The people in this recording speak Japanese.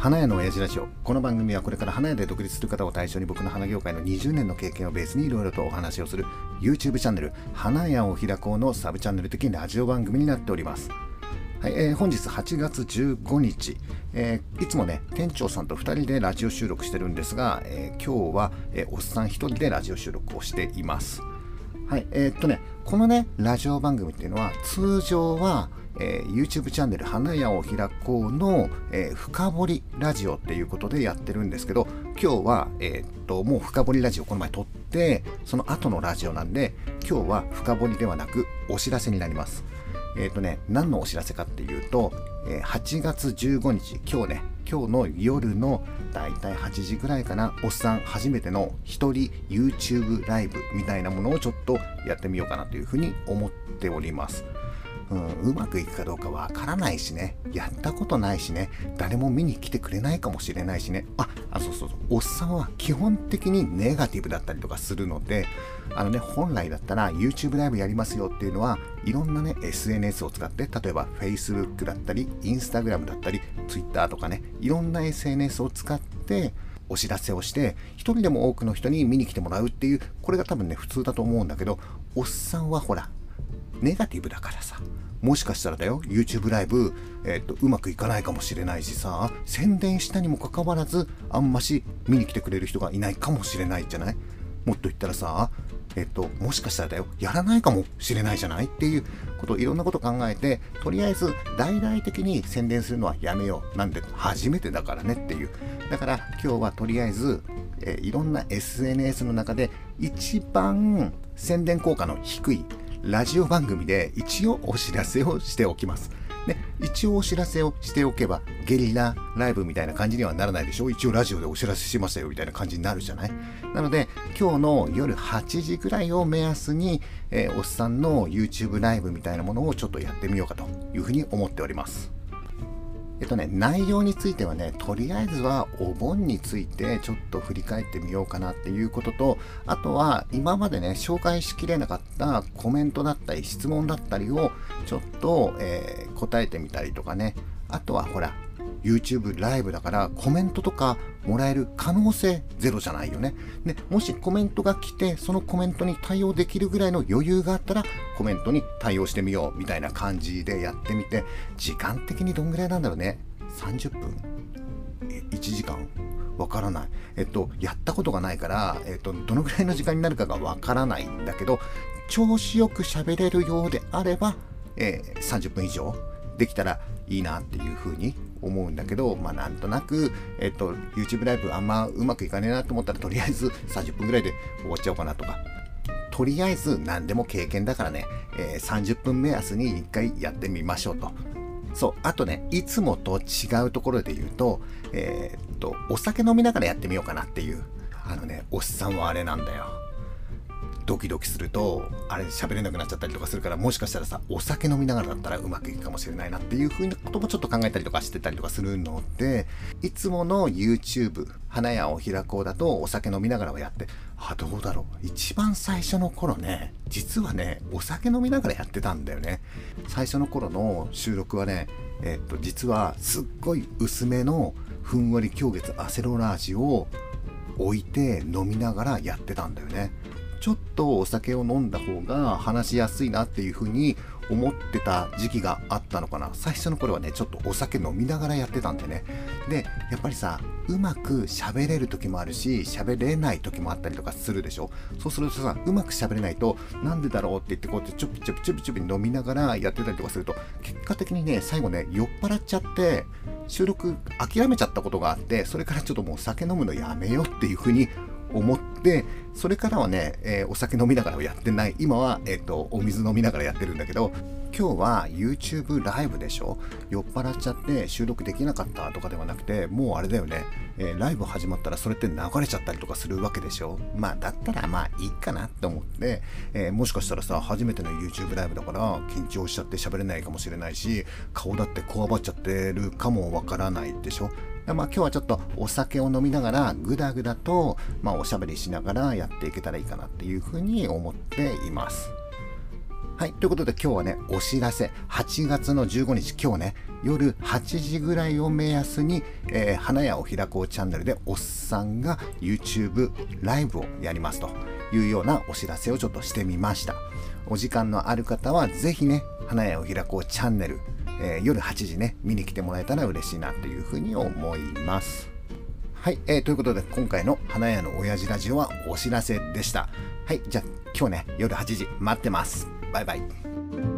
花屋の親父ラジオ。この番組はこれから花屋で独立する方を対象に僕の花業界の20年の経験をベースにいろいろとお話をする YouTube チャンネル花屋を開こうのサブチャンネル的ラジオ番組になっております。はい、えー、本日8月15日、えー、いつもね、店長さんと2人でラジオ収録してるんですが、えー、今日は、えおっさん1人でラジオ収録をしています。はい、えー、っとね、このね、ラジオ番組っていうのは、通常は、えー、YouTube チャンネル花屋を開こうの、えー、深掘りラジオっていうことでやってるんですけど、今日は、えー、っと、もう深掘りラジオこの前撮って、その後のラジオなんで、今日は深掘りではなくお知らせになります。えっ、とね、何のお知らせかっていうと、え8月15日、今日ね、今日の夜のだいたい8時ぐらいかな、おっさん初めての一人 YouTube ライブみたいなものをちょっとやってみようかなというふうに思っております。うん、うまくいくかどうかわからないしね、やったことないしね、誰も見に来てくれないかもしれないしね、あ、あそうそうそう、おっさんは基本的にネガティブだったりとかするので、あのね、本来だったら YouTube ライブやりますよっていうのは、いろんなね、SNS を使って、例えば Facebook だったり、Instagram だったり、Twitter とかね、いろんな SNS を使って、お知らせをして、一人でも多くの人に見に来てもらうっていう、これが多分ね、普通だと思うんだけど、おっさんはほら、ネガティブだからさもしかしたらだよ YouTube ライブ、えー、っとうまくいかないかもしれないしさ宣伝したにもかかわらずあんまし見に来てくれる人がいないかもしれないじゃない？もっと言ったらさえっと、もしかしたらだよ、やらないかもしれないじゃない？っていうこといろんなこと考えて、とりあえず大々的に宣伝するのはやめよう。なんで、初めてだからねっていう。だから今日はとりあえず、え、いろんな SNS の中で一番宣伝効果の低いラジオ番組で一応お知らせをしておきます。ね、一応お知らせをしておけば、ゲリラライブみたいな感じにはならないでしょ？一応ラジオでお知らせしましたよみたいな感じになるじゃない？なので、今日の夜8時ぐらいを目安に、えー、おっさんの YouTube ライブみたいなものをちょっとやってみようかというふうに思っております。えっとね、内容についてはね、とりあえずはお盆についてちょっと振り返ってみようかなっていうことと、あとは今までね、紹介しきれなかったコメントだったり質問だったりをちょっと、えー、答えてみたりとかね、あとはほら、YouTube ライブだからコメントとかもらえる可能性ゼロじゃないよね。で、もしコメントが来て、そのコメントに対応できるぐらいの余裕があったら、コメントに対応してみようみたいな感じでやってみて、時間的にどんぐらいなんだろうね。30分 ?1 時間わからない。えっと、やったことがないから、えっと、どのぐらいの時間になるかがわからないんだけど、調子よく喋れるようであれば、えー、30分以上できたらいいなっていうふうに思うんだけど、まあなんとなく、えっと、YouTube ライブあんまうまくいかねえなと思ったら、とりあえず30分ぐらいで終わっちゃおうかなとか、とりあえず何でも経験だからね、えー、30分目安に1回やってみましょうと。そう、あとね、いつもと違うところで言うと、えー、っと、お酒飲みながらやってみようかなっていう。あのね、おっさんはあれなんだよ。ドキドキするとあれ喋れなくなっちゃったりとかするからもしかしたらさお酒飲みながらだったらうまくいくかもしれないなっていう風なこともちょっと考えたりとかしてたりとかするのでいつもの YouTube 花屋を開こうだとお酒飲みながらはやってあどうだろう。一番最初の頃ね実はねお酒飲みながらやってたんだよね。最初の頃の収録はねえっと実はすっごい薄めのふんわり狂月アセロラージを置いて飲みながらやってたんだよね。ちょっとお酒を飲んだ方が話しやすいなっていう風に思ってた時期があったのかな。最初の頃はねちょっとお酒飲みながらやってたんでね。でやっぱりさうまく喋れる時もあるし喋れない時もあったりとかするでしょ。そうするとさうまく喋れないとなんでだろうって言ってこうやってちょぴちょぴちょぴちょぴ飲みながらやってたりとかすると結果的にね最後ね酔っ払っちゃって収録諦めちゃったことがあってそれからちょっともう酒飲むのやめようっていう風に思ってそれからはね、えー、お酒飲みながらはやってない。今は、えーと、お水飲みながらやってるんだけど今日は YouTube ライブでしょ？酔っ払っちゃって収録できなかったとかではなくてもうあれだよね、えー、ライブ始まったらそれって流れちゃったりとかするわけでしょ？まあだったらまあいいかなって思って、えー、もしかしたらさ初めての YouTube ライブだから緊張しちゃって喋れないかもしれないし顔だってこわばっちゃってるかもわからないでしょ？まあ、今日はちょっとお酒を飲みながらぐだぐだと、まあ、おしゃべりしながらやっていけたらいいかなっていうふうに思っています。はい。ということで今日はね、お知らせ、8月の15日、今日ね、夜8時ぐらいを目安に、えー、花屋を開こうチャンネルでおっさんが YouTube ライブをやりますというようなお知らせをちょっとしてみました。お時間のある方はぜひね、花屋を開こうチャンネル、えー、夜8時ね、見に来てもらえたら嬉しいなというふうに思います。はい、えー、ということで今回の花屋の親父ラジオはお知らせでした。はい、じゃあ今日ね、夜8時待ってます。バイバイ。